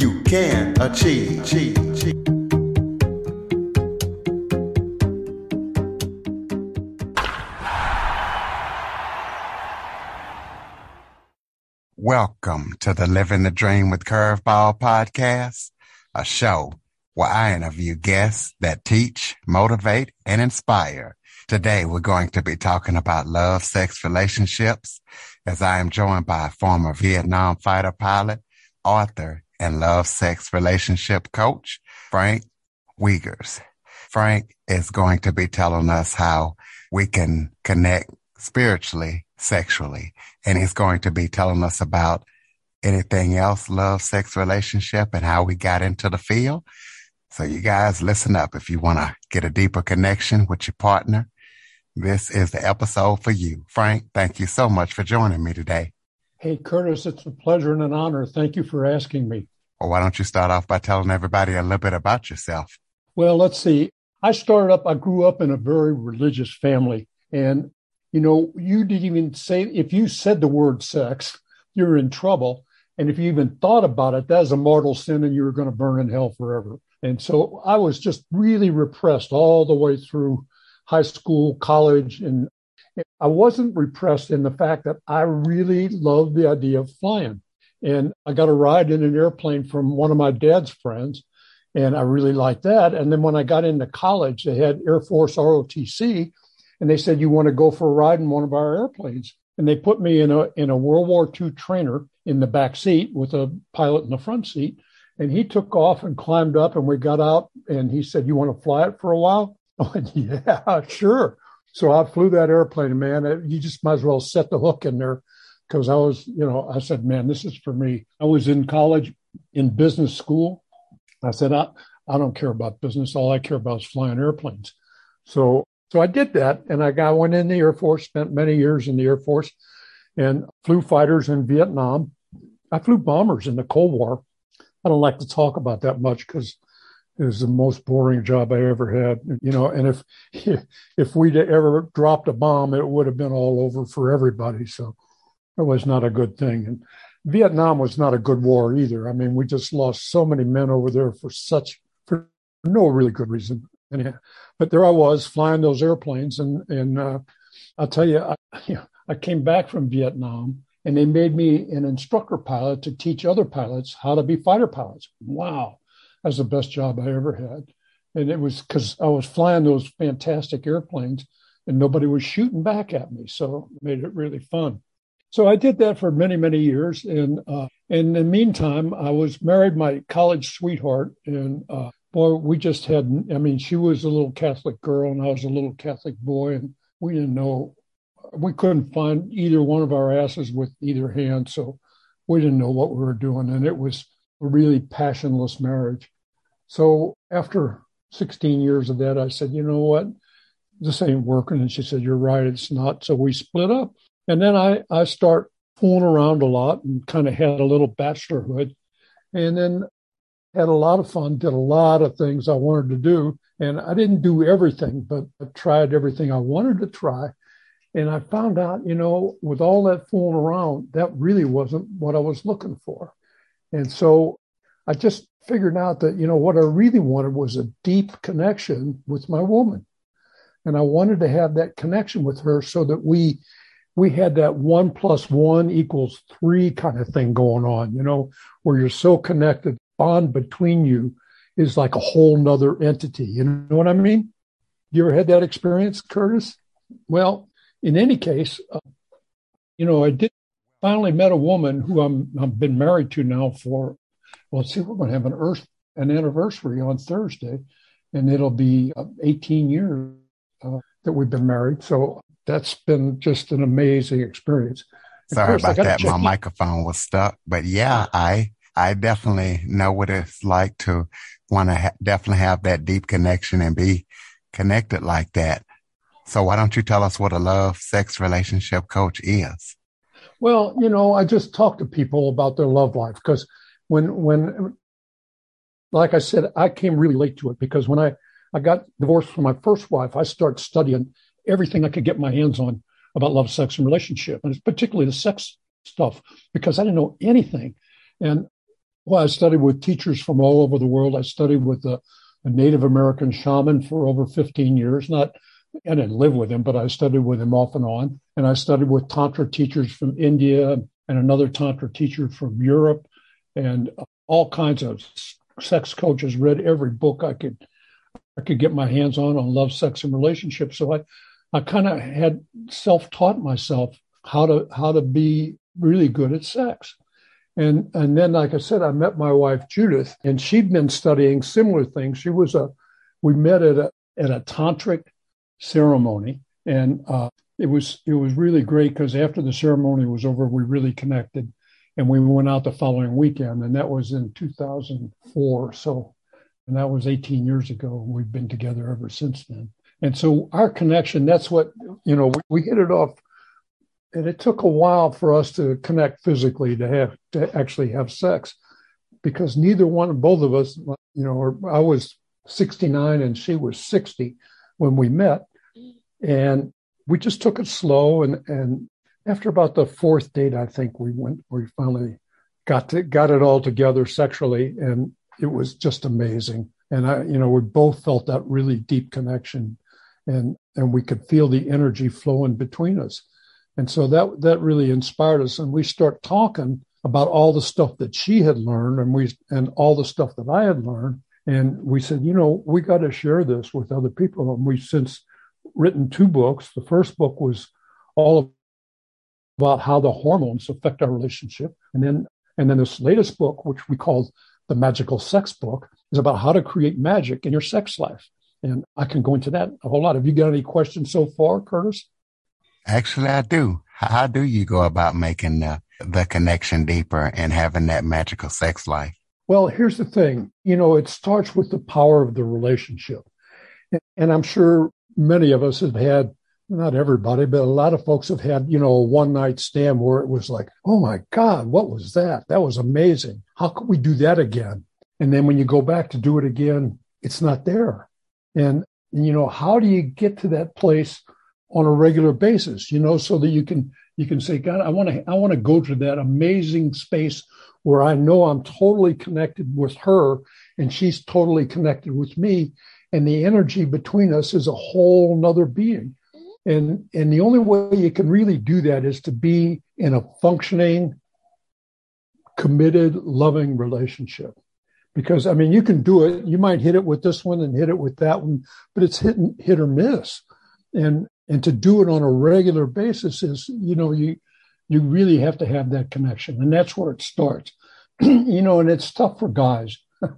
you can achieve. Welcome to the Living the Dream with Curveball podcast, a show where I interview guests that teach, motivate, and inspire. Today, we're going to be talking about love, sex, relationships, as I am joined by a former Vietnam fighter pilot, author, and love, sex, relationship coach, Frank Wiegers. Frank is going to be telling us how we can connect spiritually sexually. And he's going to be telling us about anything else, love, sex, relationship, and how we got into the field. So you guys listen up if you want to get a deeper connection with your partner. This is the episode for you. Frank, thank you so much for joining me today. Hey, Curtis, it's a pleasure and an honor. Thank you for asking me. Well, why don't you start off by telling everybody a little bit about yourself? Well, let's see. I started up, I grew up in a very religious family. And you know, you didn't even say, if you said the word sex, you're in trouble. And if you even thought about it, that's a mortal sin and you're going to burn in hell forever. And so I was just really repressed all the way through high school, college. And I wasn't repressed in the fact that I really loved the idea of flying. And I got a ride in an airplane from one of my dad's friends. And I really liked that. And then when I got into college, they had Air Force ROTC and they said, "You want to go for a ride in one of our airplanes?" And they put me in a in a World War II trainer in the back seat with a pilot in the front seat. And he took off and climbed up, and we got out. And he said, "You want to fly it for a while?" I went, "Yeah, sure." So I flew that airplane, man. You just might as well set the hook in there because I was, you know, I said, man, this is for me. I was in college in business school. I said, I, I don't care about business. All I care about is flying airplanes. So so I did that, and I got went in the Air Force, spent many years in the Air Force, and flew fighters in Vietnam. I flew bombers in the Cold War. I don't like to talk about that much because it was the most boring job I ever had. You know, and if if we'd ever dropped a bomb, it would have been all over for everybody. So it was not a good thing. And Vietnam was not a good war either. I mean, we just lost so many men over there for such for no really good reason. Anyhow, but there I was flying those airplanes, and and uh, I'll tell you, I, you know, I came back from Vietnam, and they made me an instructor pilot to teach other pilots how to be fighter pilots. Wow, was the best job I ever had, and it was because I was flying those fantastic airplanes, and nobody was shooting back at me, so it made it really fun. So I did that for many, many years. And uh, in the meantime, I was married my college sweetheart, and uh, boy, we just had, I mean, she was a little Catholic girl and I was a little Catholic boy, and we didn't know, we couldn't find either one of our asses with either hand. So we didn't know what we were doing. And it was a really passionless marriage. So after 16 years of that, I said, you know what? This ain't working. And she said, you're right. It's not. So we split up. And then I, I start fooling around a lot and kind of had a little bachelorhood. And then had a lot of fun, did a lot of things I wanted to do. And I didn't do everything, but I tried everything I wanted to try. And I found out, you know, with all that fooling around, that really wasn't what I was looking for. And so I just figured out that, you know, what I really wanted was a deep connection with my woman. And I wanted to have that connection with her so that we we had that one plus one equals three kind of thing going on, you know, where you're so connected bond between you is like a whole nother entity. You know what I mean? You ever had that experience, Curtis? Well, in any case, uh, you know, I did finally met a woman who I'm I've been married to now for. Well, see, we're going to have an earth an anniversary on Thursday, and it'll be uh, 18 years uh, that we've been married. So that's been just an amazing experience. Sorry about that. My microphone was stuck, but yeah, I I definitely know what it's like to want to ha- definitely have that deep connection and be connected like that. So why don't you tell us what a love sex relationship coach is? Well, you know, I just talk to people about their love life because when when like I said, I came really late to it because when I I got divorced from my first wife, I started studying everything I could get my hands on about love, sex, and relationship, and it's particularly the sex stuff because I didn't know anything. And well, I studied with teachers from all over the world. I studied with a, a Native American shaman for over 15 years. Not, I didn't live with him, but I studied with him off and on. And I studied with Tantra teachers from India and another Tantra teacher from Europe and all kinds of sex coaches. Read every book I could I could get my hands on on love, sex, and relationships. So I, I kind of had self-taught myself how to how to be really good at sex. And and then, like I said, I met my wife Judith, and she'd been studying similar things. She was a we met at a at a tantric ceremony, and uh, it was it was really great because after the ceremony was over, we really connected, and we went out the following weekend, and that was in 2004. So, and that was 18 years ago. We've been together ever since then. And so our connection, that's what, you know, we, we hit it off and it took a while for us to connect physically to have to actually have sex because neither one of both of us you know i was 69 and she was 60 when we met and we just took it slow and and after about the fourth date i think we went we finally got to got it all together sexually and it was just amazing and i you know we both felt that really deep connection and and we could feel the energy flowing between us and so that that really inspired us. And we start talking about all the stuff that she had learned and we and all the stuff that I had learned. And we said, you know, we got to share this with other people. And we've since written two books. The first book was all about how the hormones affect our relationship. And then and then this latest book, which we called the Magical Sex Book, is about how to create magic in your sex life. And I can go into that a whole lot. Have you got any questions so far, Curtis? Actually, I do. How do you go about making the, the connection deeper and having that magical sex life? Well, here's the thing. You know, it starts with the power of the relationship. And I'm sure many of us have had, not everybody, but a lot of folks have had, you know, a one night stand where it was like, oh my God, what was that? That was amazing. How could we do that again? And then when you go back to do it again, it's not there. And, you know, how do you get to that place on a regular basis, you know, so that you can you can say, God, I want to I want to go to that amazing space where I know I'm totally connected with her and she's totally connected with me. And the energy between us is a whole nother being. And and the only way you can really do that is to be in a functioning, committed, loving relationship. Because I mean, you can do it. You might hit it with this one and hit it with that one, but it's hit hit or miss. And and to do it on a regular basis is you know you you really have to have that connection and that's where it starts you know and it's tough for guys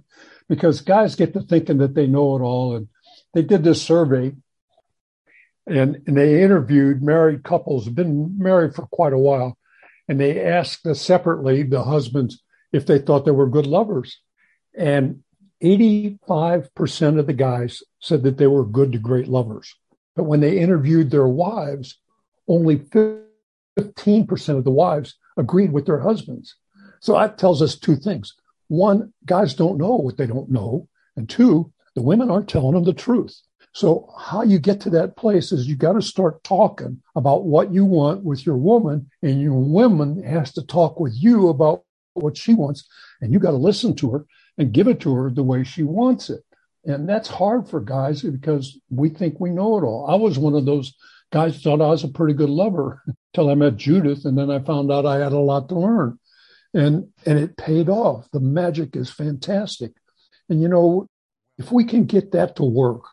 because guys get to thinking that they know it all and they did this survey and, and they interviewed married couples been married for quite a while and they asked separately the husbands if they thought they were good lovers and 85% of the guys said that they were good to great lovers but when they interviewed their wives, only 15% of the wives agreed with their husbands. So that tells us two things. One, guys don't know what they don't know. And two, the women aren't telling them the truth. So how you get to that place is you got to start talking about what you want with your woman and your woman has to talk with you about what she wants and you got to listen to her and give it to her the way she wants it. And that's hard for guys because we think we know it all. I was one of those guys thought I was a pretty good lover until I met Judith, and then I found out I had a lot to learn. And and it paid off. The magic is fantastic. And you know, if we can get that to work,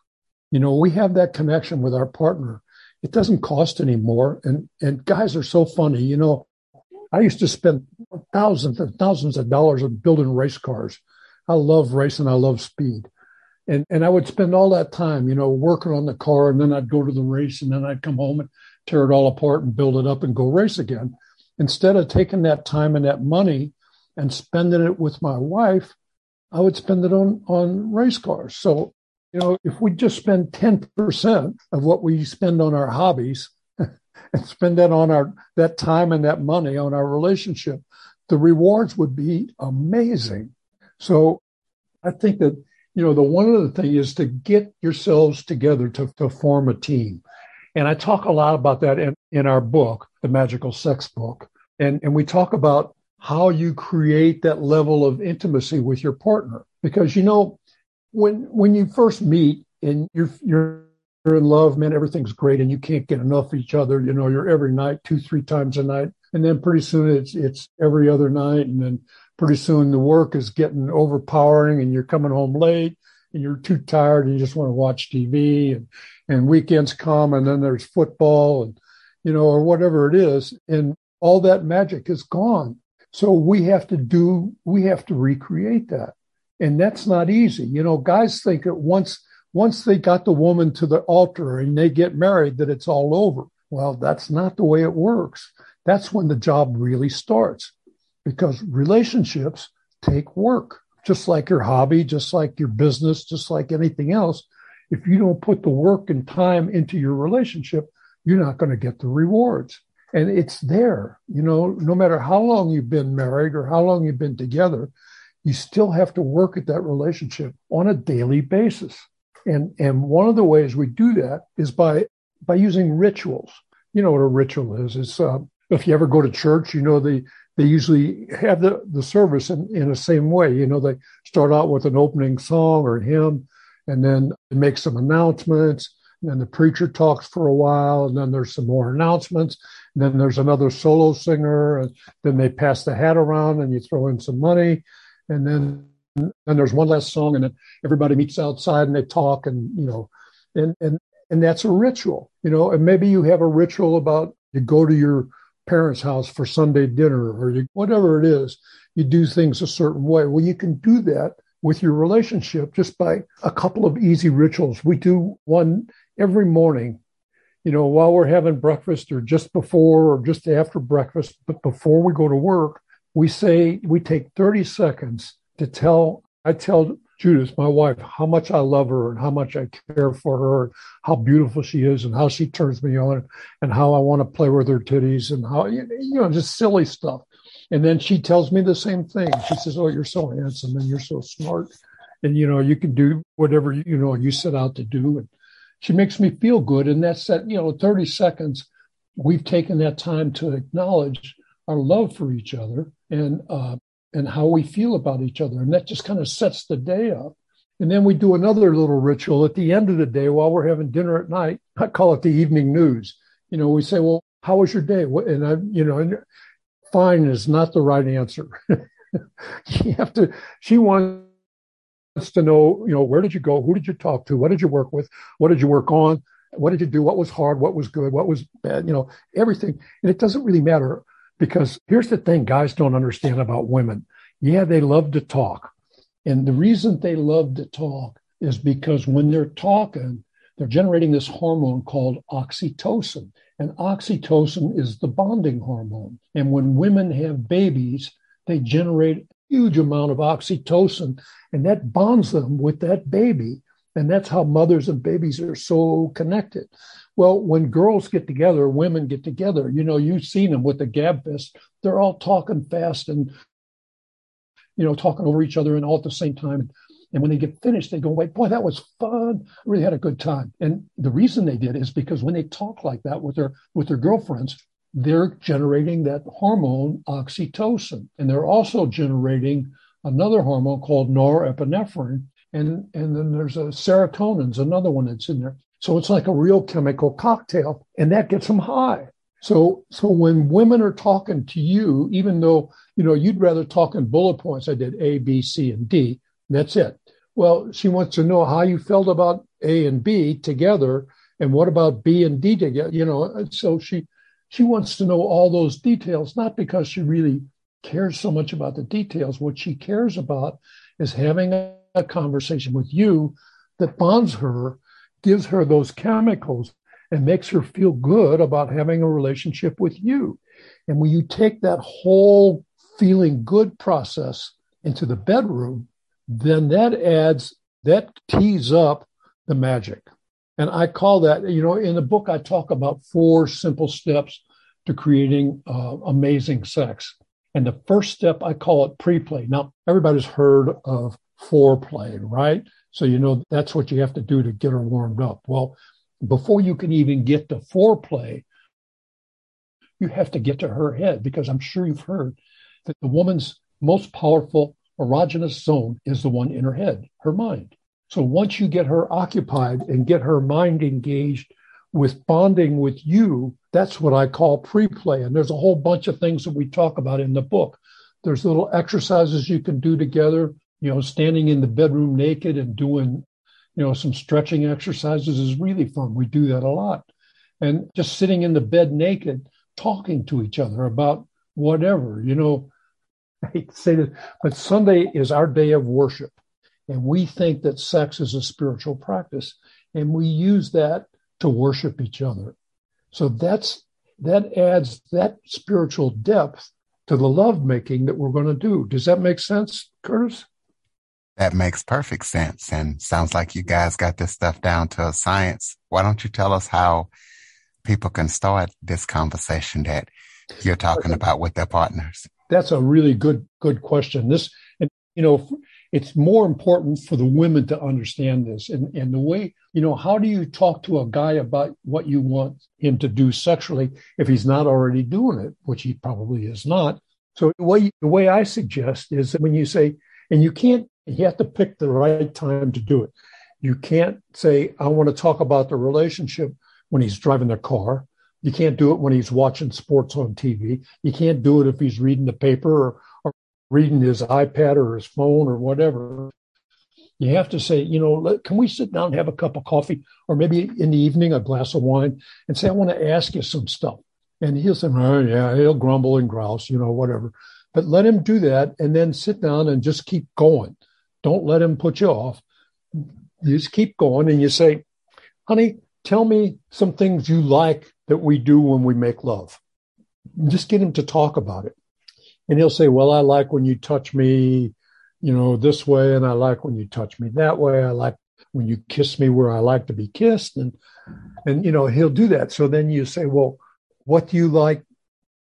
you know, we have that connection with our partner. It doesn't cost anymore. And and guys are so funny, you know. I used to spend thousands and thousands of dollars on building race cars. I love racing. I love speed and and I would spend all that time, you know, working on the car, and then I'd go to the race, and then I'd come home and tear it all apart and build it up and go race again. Instead of taking that time and that money and spending it with my wife, I would spend it on, on race cars. So, you know, if we just spend 10% of what we spend on our hobbies and spend that on our that time and that money on our relationship, the rewards would be amazing. So I think that, you know, the one other thing is to get yourselves together to, to form a team. And I talk a lot about that in, in our book, the Magical Sex Book. And, and we talk about how you create that level of intimacy with your partner. Because, you know, when when you first meet and you're you're you're in love, man, everything's great and you can't get enough of each other. You know, you're every night, two, three times a night. And then pretty soon it's it's every other night. And then pretty soon the work is getting overpowering and you're coming home late and you're too tired and you just want to watch TV and, and weekends come and then there's football and you know, or whatever it is. And all that magic is gone. So we have to do we have to recreate that. And that's not easy. You know, guys think that once once they got the woman to the altar and they get married, that it's all over. Well, that's not the way it works. That's when the job really starts because relationships take work, just like your hobby, just like your business, just like anything else. If you don't put the work and time into your relationship, you're not going to get the rewards. And it's there, you know, no matter how long you've been married or how long you've been together, you still have to work at that relationship on a daily basis. And, and one of the ways we do that is by, by using rituals. You know what a ritual is. It's, uh, if you ever go to church, you know, they, they usually have the, the service in, in the same way. You know, they start out with an opening song or hymn, and then they make some announcements. And then the preacher talks for a while, and then there's some more announcements. And then there's another solo singer, and then they pass the hat around, and you throw in some money, and then and there's one last song, and then everybody meets outside and they talk, and you know, and and and that's a ritual, you know. And maybe you have a ritual about you go to your parents' house for Sunday dinner, or you, whatever it is. You do things a certain way. Well, you can do that with your relationship just by a couple of easy rituals. We do one every morning, you know, while we're having breakfast or just before or just after breakfast, but before we go to work, we say we take 30 seconds to tell, I tell Judith, my wife, how much I love her and how much I care for her, and how beautiful she is, and how she turns me on, and how I want to play with her titties, and how you know just silly stuff. And then she tells me the same thing. She says, "Oh, you're so handsome and you're so smart, and you know you can do whatever you know you set out to do." And she makes me feel good, and that's that. You know, 30 seconds. We've taken that time to acknowledge our love for each other and uh, and how we feel about each other. And that just kind of sets the day up. And then we do another little ritual at the end of the day while we're having dinner at night. I call it the evening news. You know, we say, well, how was your day? And I, you know, fine is not the right answer. you have to, she wants to know, you know, where did you go? Who did you talk to? What did you work with? What did you work on? What did you do? What was hard? What was good? What was bad? You know, everything. And it doesn't really matter because here's the thing guys don't understand about women. Yeah, they love to talk. And the reason they love to talk is because when they're talking, they're generating this hormone called oxytocin. And oxytocin is the bonding hormone. And when women have babies, they generate a huge amount of oxytocin, and that bonds them with that baby. And that's how mothers and babies are so connected. Well, when girls get together, women get together, you know, you've seen them with the gab fest. They're all talking fast and, you know, talking over each other and all at the same time. And when they get finished, they go, wait, boy, that was fun. I really had a good time. And the reason they did is because when they talk like that with their with their girlfriends, they're generating that hormone oxytocin. And they're also generating another hormone called norepinephrine. And, and then there's a serotonin's another one that's in there. So it's like a real chemical cocktail, and that gets them high. So, so when women are talking to you, even though you know you'd rather talk in bullet points, I did A, B, C, and D. That's it. Well, she wants to know how you felt about A and B together, and what about B and D together. You know, so she she wants to know all those details, not because she really cares so much about the details. What she cares about is having a, a conversation with you that bonds her gives her those chemicals and makes her feel good about having a relationship with you. And when you take that whole feeling good process into the bedroom, then that adds, that tees up the magic. And I call that, you know, in the book, I talk about four simple steps to creating uh, amazing sex. And the first step, I call it pre play. Now, everybody's heard of foreplay, right? So, you know, that's what you have to do to get her warmed up. Well, before you can even get to foreplay, you have to get to her head because I'm sure you've heard that the woman's most powerful erogenous zone is the one in her head, her mind. So once you get her occupied and get her mind engaged with bonding with you, that's what I call pre play. And there's a whole bunch of things that we talk about in the book. There's little exercises you can do together, you know, standing in the bedroom naked and doing, you know, some stretching exercises is really fun. We do that a lot. And just sitting in the bed naked, talking to each other about whatever, you know. I hate to say this, but Sunday is our day of worship. And we think that sex is a spiritual practice. And we use that to worship each other. So that's that adds that spiritual depth to the love making that we're going to do. Does that make sense, Curtis? That makes perfect sense and sounds like you guys got this stuff down to a science. Why don't you tell us how people can start this conversation that you're talking about with their partners? That's a really good good question. This and you know it's more important for the women to understand this. And, and the way, you know, how do you talk to a guy about what you want him to do sexually if he's not already doing it, which he probably is not? So the way, the way I suggest is that when you say, and you can't, you have to pick the right time to do it. You can't say, I want to talk about the relationship when he's driving the car. You can't do it when he's watching sports on TV. You can't do it if he's reading the paper or, reading his iPad or his phone or whatever. You have to say, you know, can we sit down and have a cup of coffee or maybe in the evening a glass of wine and say, I want to ask you some stuff. And he'll say, oh, yeah, he'll grumble and grouse, you know, whatever. But let him do that and then sit down and just keep going. Don't let him put you off. You just keep going and you say, honey, tell me some things you like that we do when we make love. Just get him to talk about it and he'll say, "Well, I like when you touch me, you know, this way, and I like when you touch me that way. I like when you kiss me where I like to be kissed." And and you know, he'll do that. So then you say, "Well, what do you like?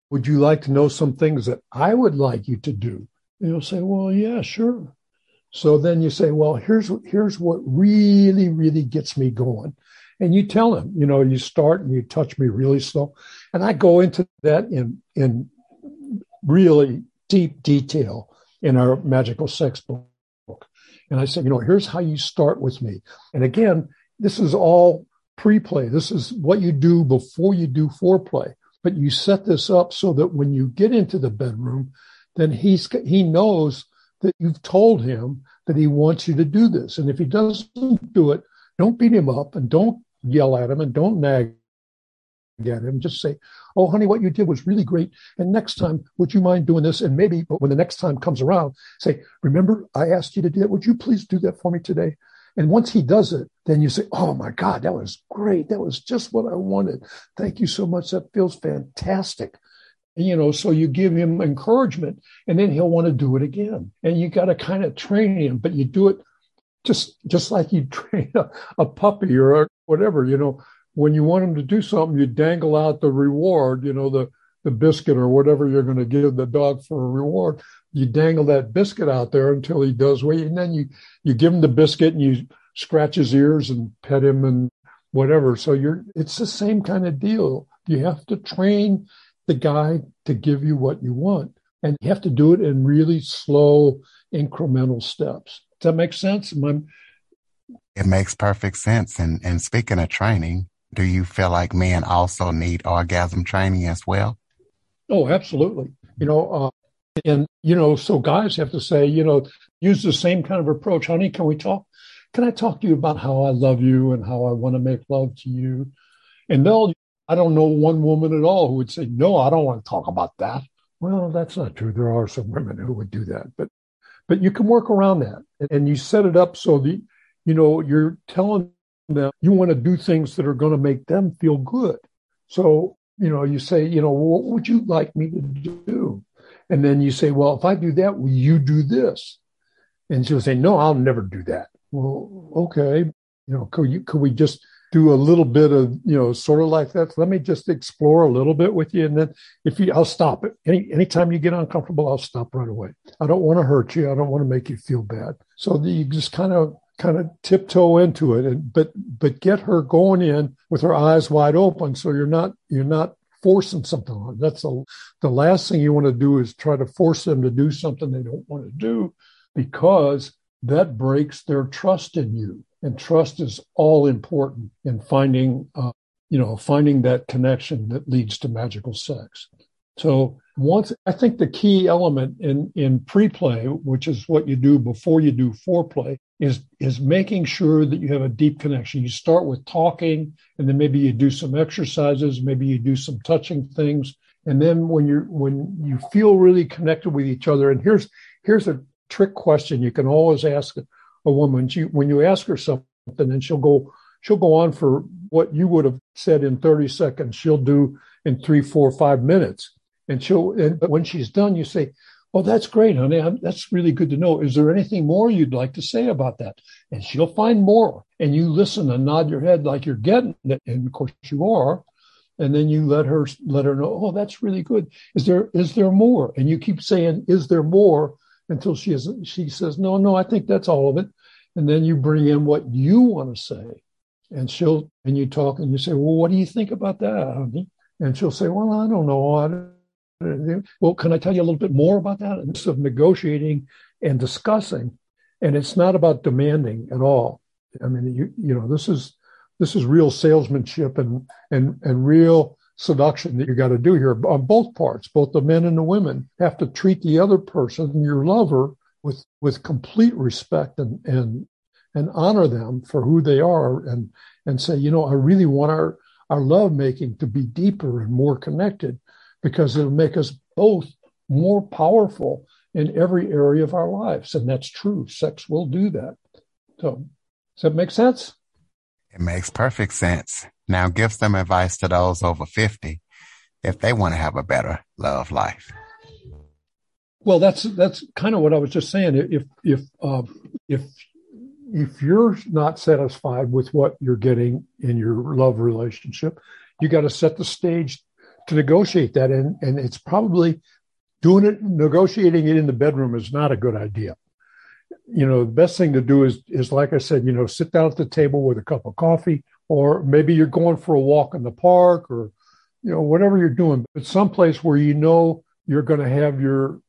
Would you like to know some things that I would like you to do?" And he'll say, "Well, yeah, sure." So then you say, "Well, here's here's what really really gets me going." and you tell him, you know, you start and you touch me really slow. And I go into that in in really deep detail in our magical sex book. And I said, you know, here's how you start with me. And again, this is all pre play. This is what you do before you do foreplay. But you set this up so that when you get into the bedroom, then he's he knows that you've told him that he wants you to do this. And if he doesn't do it, don't beat him up and don't yell at him and don't nag at him. Just say, Oh, honey, what you did was really great. And next time, would you mind doing this? And maybe, but when the next time comes around, say, Remember, I asked you to do that. Would you please do that for me today? And once he does it, then you say, Oh my God, that was great. That was just what I wanted. Thank you so much. That feels fantastic. You know, so you give him encouragement and then he'll want to do it again. And you got to kind of train him, but you do it just just like you train a, a puppy or whatever, you know, when you want him to do something, you dangle out the reward, you know, the, the biscuit or whatever you're going to give the dog for a reward. You dangle that biscuit out there until he does what, and then you, you give him the biscuit and you scratch his ears and pet him and whatever. So you're, it's the same kind of deal. You have to train the guy to give you what you want. And you have to do it in really slow, incremental steps. Does that make sense? it makes perfect sense. And, and speaking of training, do you feel like men also need orgasm training as well? Oh, absolutely. You know, uh, and you know, so guys have to say, you know, use the same kind of approach. Honey, can we talk? Can I talk to you about how I love you and how I want to make love to you? And they'll, I don't know one woman at all who would say, no, I don't want to talk about that. Well, that's not true. There are some women who would do that, but, but you can work around that and you set it up so that you know, you're telling them you want to do things that are going to make them feel good. So, you know, you say, you know, what would you like me to do? And then you say, well, if I do that, will you do this? And she'll say, no, I'll never do that. Well, okay. You know, could you, could we just do a little bit of, you know, sort of like that? Let me just explore a little bit with you. And then if you, I'll stop it. Any, anytime you get uncomfortable, I'll stop right away. I don't want to hurt you. I don't want to make you feel bad. So you just kind of, kind of tiptoe into it and but but get her going in with her eyes wide open so you're not you're not forcing something on. That's the, the last thing you want to do is try to force them to do something they don't want to do because that breaks their trust in you. And trust is all important in finding, uh, you know, finding that connection that leads to magical sex. So once I think the key element in in pre-play, which is what you do before you do foreplay, is is making sure that you have a deep connection. You start with talking, and then maybe you do some exercises, maybe you do some touching things, and then when you when you feel really connected with each other, and here's here's a trick question you can always ask a woman. She, when you ask her something, and she'll go she'll go on for what you would have said in 30 seconds, she'll do in three, four, five minutes. And she'll, and when she's done, you say, Oh, that's great, honey. I'm, that's really good to know. Is there anything more you'd like to say about that? And she'll find more. And you listen and nod your head like you're getting it. And of course you are. And then you let her let her know, oh, that's really good. Is there is there more? And you keep saying, is there more? Until she is she says, no, no, I think that's all of it. And then you bring in what you want to say. And she'll and you talk and you say, Well, what do you think about that, honey? And she'll say, Well, I don't know. I don't well, can I tell you a little bit more about that? Instead of negotiating and discussing, and it's not about demanding at all. I mean, you you know, this is this is real salesmanship and and and real seduction that you got to do here on both parts. Both the men and the women have to treat the other person, your lover, with with complete respect and and and honor them for who they are and and say, you know, I really want our our love making to be deeper and more connected because it'll make us both more powerful in every area of our lives. And that's true. Sex will do that. So, does that make sense? It makes perfect sense. Now, give some advice to those over 50 if they want to have a better love life. Well, that's that's kind of what I was just saying. If if uh, if if you're not satisfied with what you're getting in your love relationship, you got to set the stage to negotiate that. And, and it's probably doing it, negotiating it in the bedroom is not a good idea. You know, the best thing to do is, is like I said, you know, sit down at the table with a cup of coffee, or maybe you're going for a walk in the park or, you know, whatever you're doing, but someplace where you know you're going to have your,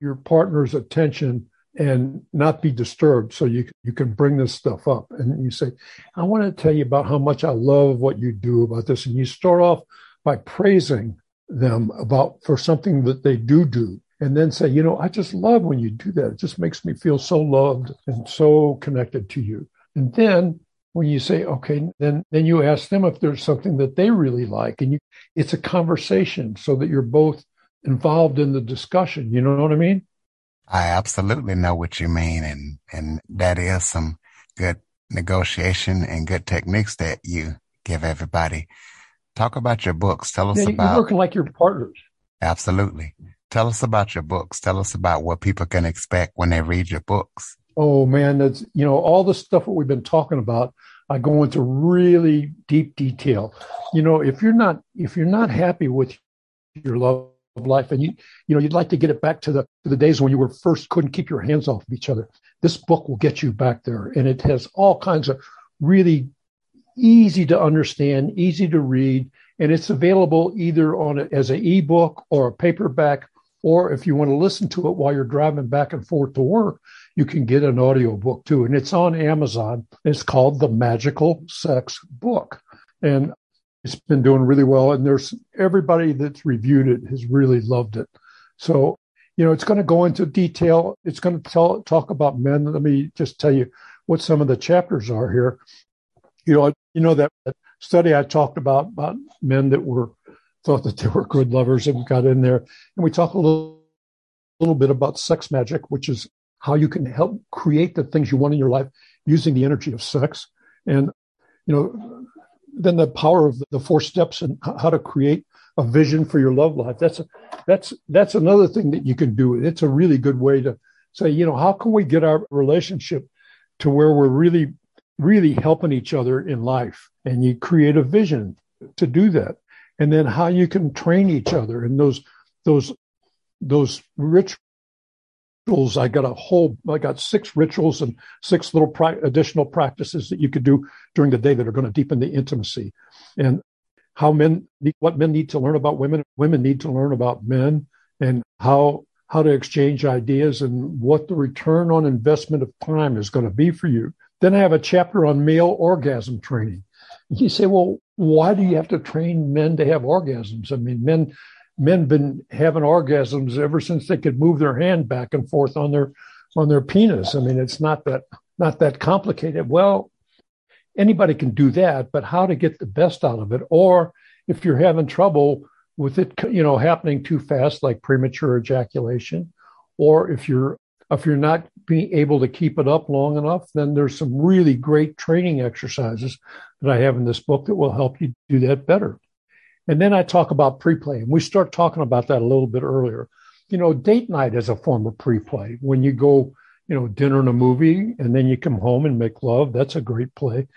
your partner's attention and not be disturbed so you you can bring this stuff up. And you say i want to tell you about how much i love what you do about this. And you start off by praising them about for something that they do do and then say you know i just love when you do that. It just makes me feel so loved and so connected to you. And then when you say okay then then you ask them if there's something that they really like and you it's a conversation so that you're both involved in the discussion you know what i mean i absolutely know what you mean and and that is some good negotiation and good techniques that you give everybody Talk about your books. Tell us yeah, about you're working like your partners. Absolutely. Tell us about your books. Tell us about what people can expect when they read your books. Oh man, that's you know all the stuff that we've been talking about. I go into really deep detail. You know, if you're not if you're not happy with your love life and you you know you'd like to get it back to the to the days when you were first couldn't keep your hands off of each other this book will get you back there and it has all kinds of really easy to understand, easy to read, and it's available either on a, as an ebook or a paperback, or if you want to listen to it while you're driving back and forth to work, you can get an audio book too. And it's on Amazon. It's called The Magical Sex Book. And it's been doing really well. And there's everybody that's reviewed it has really loved it. So, you know, it's going to go into detail. It's going to tell, talk about men. Let me just tell you what some of the chapters are here you know, you know that, study I talked about about men that were thought that they were good lovers and got in there, and we talk a little, little bit about sex magic, which is how you can help create the things you want in your life using the energy of sex, and you know, then the power of the four steps and how to create a vision for your love life. That's a, that's that's another thing that you can do. It's a really good way to say, you know, how can we get our relationship to where we're really really helping each other in life and you create a vision to do that and then how you can train each other and those those those rituals i got a whole i got six rituals and six little pra- additional practices that you could do during the day that are going to deepen the intimacy and how men what men need to learn about women women need to learn about men and how how to exchange ideas and what the return on investment of time is going to be for you then I have a chapter on male orgasm training. You say, well, why do you have to train men to have orgasms? I mean, men men been having orgasms ever since they could move their hand back and forth on their on their penis. I mean, it's not that not that complicated. Well, anybody can do that, but how to get the best out of it, or if you're having trouble with it, you know, happening too fast, like premature ejaculation, or if you're if you're not being able to keep it up long enough, then there's some really great training exercises that I have in this book that will help you do that better. And then I talk about pre-play, and we start talking about that a little bit earlier. You know, date night is a form of pre-play. When you go, you know, dinner and a movie, and then you come home and make love, that's a great play.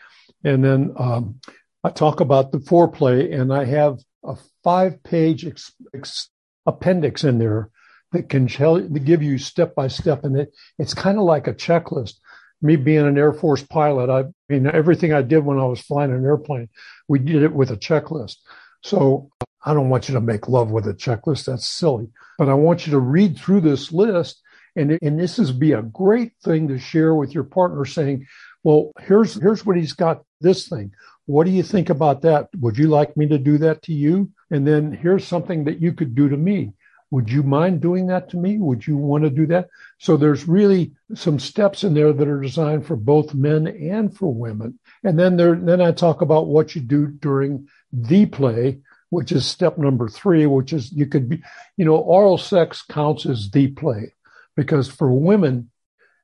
And then um, I talk about the foreplay, and I have a five-page ex- ex- appendix in there that can tell, you, give you step by step. And it, it's kind of like a checklist. Me being an Air Force pilot, I mean, everything I did when I was flying an airplane, we did it with a checklist. So I don't want you to make love with a checklist. That's silly. But I want you to read through this list. And, and this is be a great thing to share with your partner saying, well, here's, here's what he's got this thing. What do you think about that? Would you like me to do that to you? And then here's something that you could do to me. Would you mind doing that to me? Would you want to do that? So there's really some steps in there that are designed for both men and for women. And then there, then I talk about what you do during the play, which is step number three, which is you could be, you know, oral sex counts as the play because for women,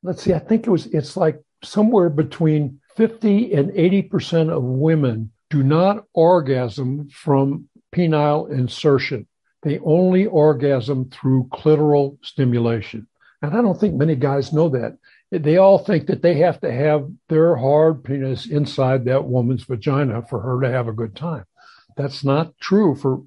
let's see, I think it was, it's like somewhere between 50 and 80% of women do not orgasm from penile insertion. They only orgasm through clitoral stimulation. And I don't think many guys know that. They all think that they have to have their hard penis inside that woman's vagina for her to have a good time. That's not true for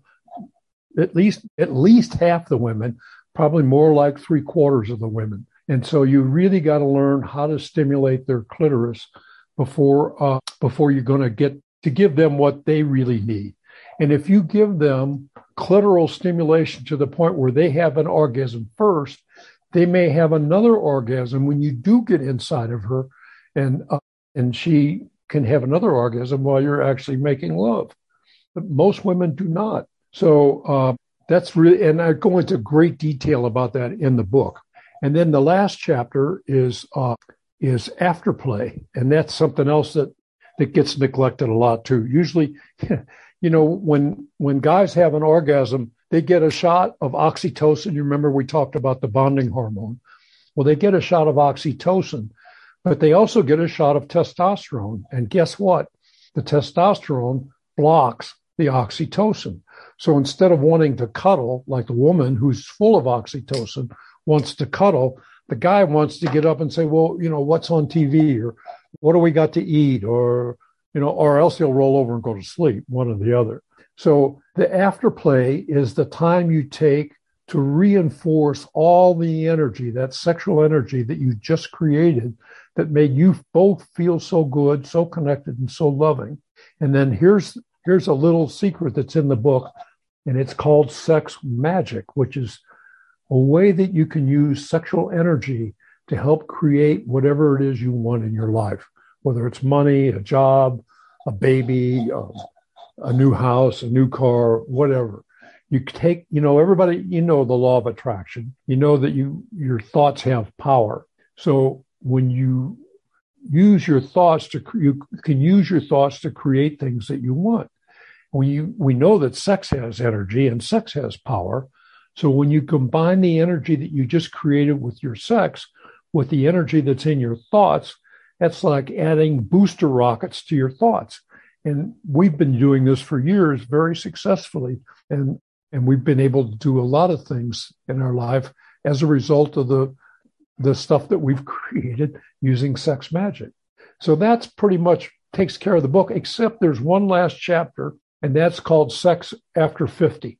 at least at least half the women, probably more like three quarters of the women. And so you really got to learn how to stimulate their clitoris before uh, before you're going to get to give them what they really need. And if you give them clitoral stimulation to the point where they have an orgasm first, they may have another orgasm when you do get inside of her, and uh, and she can have another orgasm while you're actually making love. But most women do not. So uh, that's really, and I go into great detail about that in the book. And then the last chapter is uh, is afterplay, and that's something else that that gets neglected a lot too. Usually, you know, when when guys have an orgasm, they get a shot of oxytocin. You remember we talked about the bonding hormone. Well, they get a shot of oxytocin, but they also get a shot of testosterone. And guess what? The testosterone blocks the oxytocin. So instead of wanting to cuddle like the woman who's full of oxytocin wants to cuddle, the guy wants to get up and say, well, you know, what's on TV or what do we got to eat or you know, or else he'll roll over and go to sleep, one or the other. So the afterplay is the time you take to reinforce all the energy, that sexual energy that you just created that made you both feel so good, so connected, and so loving. And then here's here's a little secret that's in the book, and it's called sex magic, which is a way that you can use sexual energy to help create whatever it is you want in your life whether it's money, a job, a baby, um, a new house, a new car, whatever. You take, you know, everybody, you know, the law of attraction. You know that you your thoughts have power. So when you use your thoughts to, you can use your thoughts to create things that you want. We we know that sex has energy and sex has power. So when you combine the energy that you just created with your sex with the energy that's in your thoughts, that's like adding booster rockets to your thoughts. And we've been doing this for years very successfully. And, and we've been able to do a lot of things in our life as a result of the, the stuff that we've created using sex magic. So that's pretty much takes care of the book, except there's one last chapter, and that's called Sex After 50.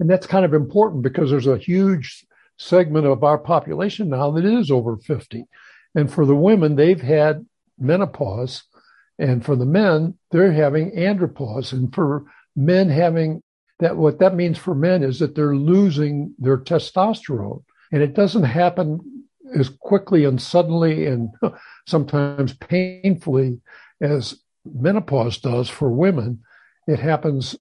And that's kind of important because there's a huge segment of our population now that is over 50. And for the women, they've had menopause. And for the men, they're having andropause. And for men having that, what that means for men is that they're losing their testosterone. And it doesn't happen as quickly and suddenly and sometimes painfully as menopause does for women. It happens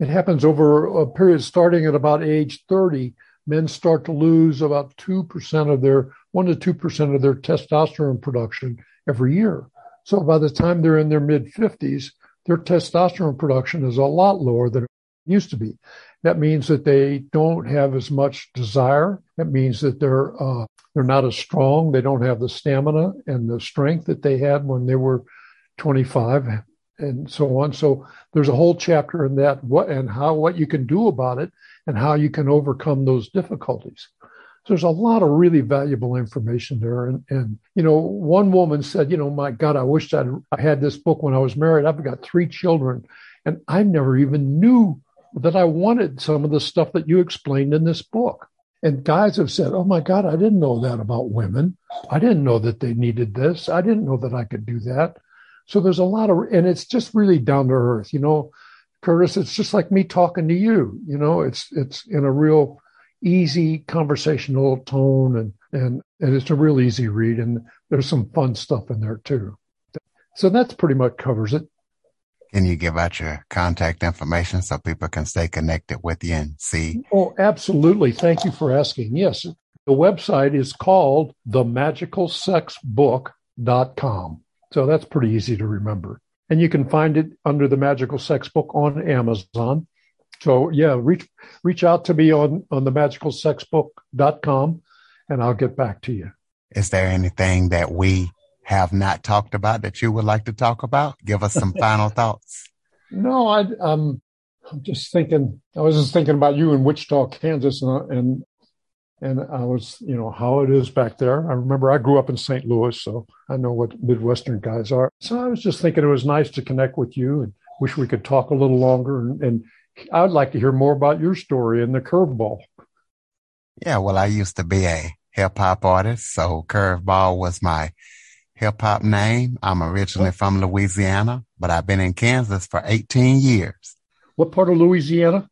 it happens over a period starting at about age 30. Men start to lose about 2% of their, 1 to 2% of their testosterone production every year. So by the time they're in their mid 50s, their testosterone production is a lot lower than it used to be. That means that they don't have as much desire. That means that they're uh, they're not as strong. They don't have the stamina and the strength that they had when they were 25 and so on. So there's a whole chapter in that what and how what you can do about it and how you can overcome those difficulties. So there's a lot of really valuable information there. And, and you know, one woman said, you know, my God, I wish I'd, I had this book when I was married. I've got three children, and I never even knew that I wanted some of the stuff that you explained in this book. And guys have said, Oh my God, I didn't know that about women. I didn't know that they needed this. I didn't know that I could do that. So there's a lot of, and it's just really down to earth, you know, Curtis. It's just like me talking to you. You know, it's it's in a real easy conversational tone, and and and it's a real easy read, and there's some fun stuff in there too. So that's pretty much covers it. Can you give out your contact information so people can stay connected with you and see? Oh, absolutely. Thank you for asking. Yes, the website is called themagicalsexbook.com. So that's pretty easy to remember. And you can find it under the Magical Sex Book on Amazon. So yeah, reach reach out to me on on the magicalsexbook.com and I'll get back to you. Is there anything that we have not talked about that you would like to talk about? Give us some final thoughts. No, I um I'm just thinking I was just thinking about you in Wichita, Kansas and and and I was, you know, how it is back there. I remember I grew up in St. Louis, so I know what Midwestern guys are. So I was just thinking it was nice to connect with you and wish we could talk a little longer. And, and I would like to hear more about your story and the curveball. Yeah, well, I used to be a hip hop artist, so Curveball was my hip hop name. I'm originally from Louisiana, but I've been in Kansas for 18 years. What part of Louisiana?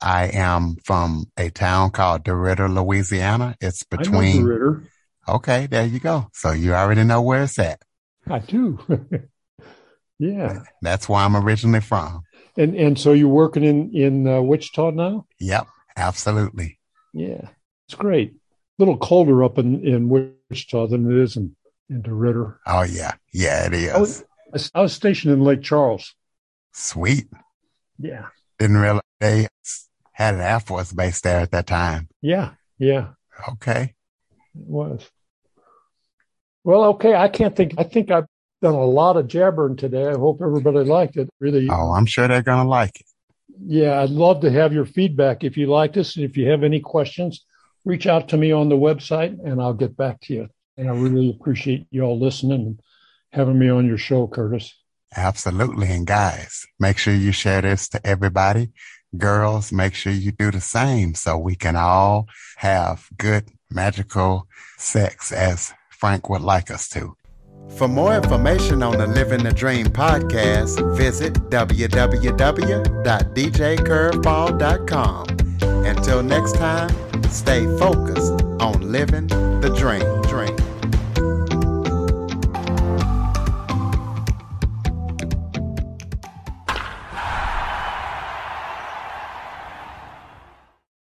I am from a town called DeRidder, Louisiana. It's between. DeRidder. Okay, there you go. So you already know where it's at. I do. yeah. That's where I'm originally from. And and so you're working in in uh, Wichita now? Yep, absolutely. Yeah, it's great. A little colder up in in Wichita than it is in in Ritter. Oh yeah, yeah, it is. I was, I was stationed in Lake Charles. Sweet. Yeah. Didn't realize they had an Air Force base there at that time. Yeah, yeah. Okay. It was. Well, okay. I can't think. I think I've done a lot of jabbering today. I hope everybody liked it. Really. Oh, I'm sure they're going to like it. Yeah, I'd love to have your feedback if you like this. And if you have any questions, reach out to me on the website and I'll get back to you. And I really appreciate you all listening and having me on your show, Curtis. Absolutely. And guys, make sure you share this to everybody girls, make sure you do the same so we can all have good magical sex as Frank would like us to. For more information on the Living the Dream podcast, visit www.djcurveball.com. Until next time, stay focused on living the dream.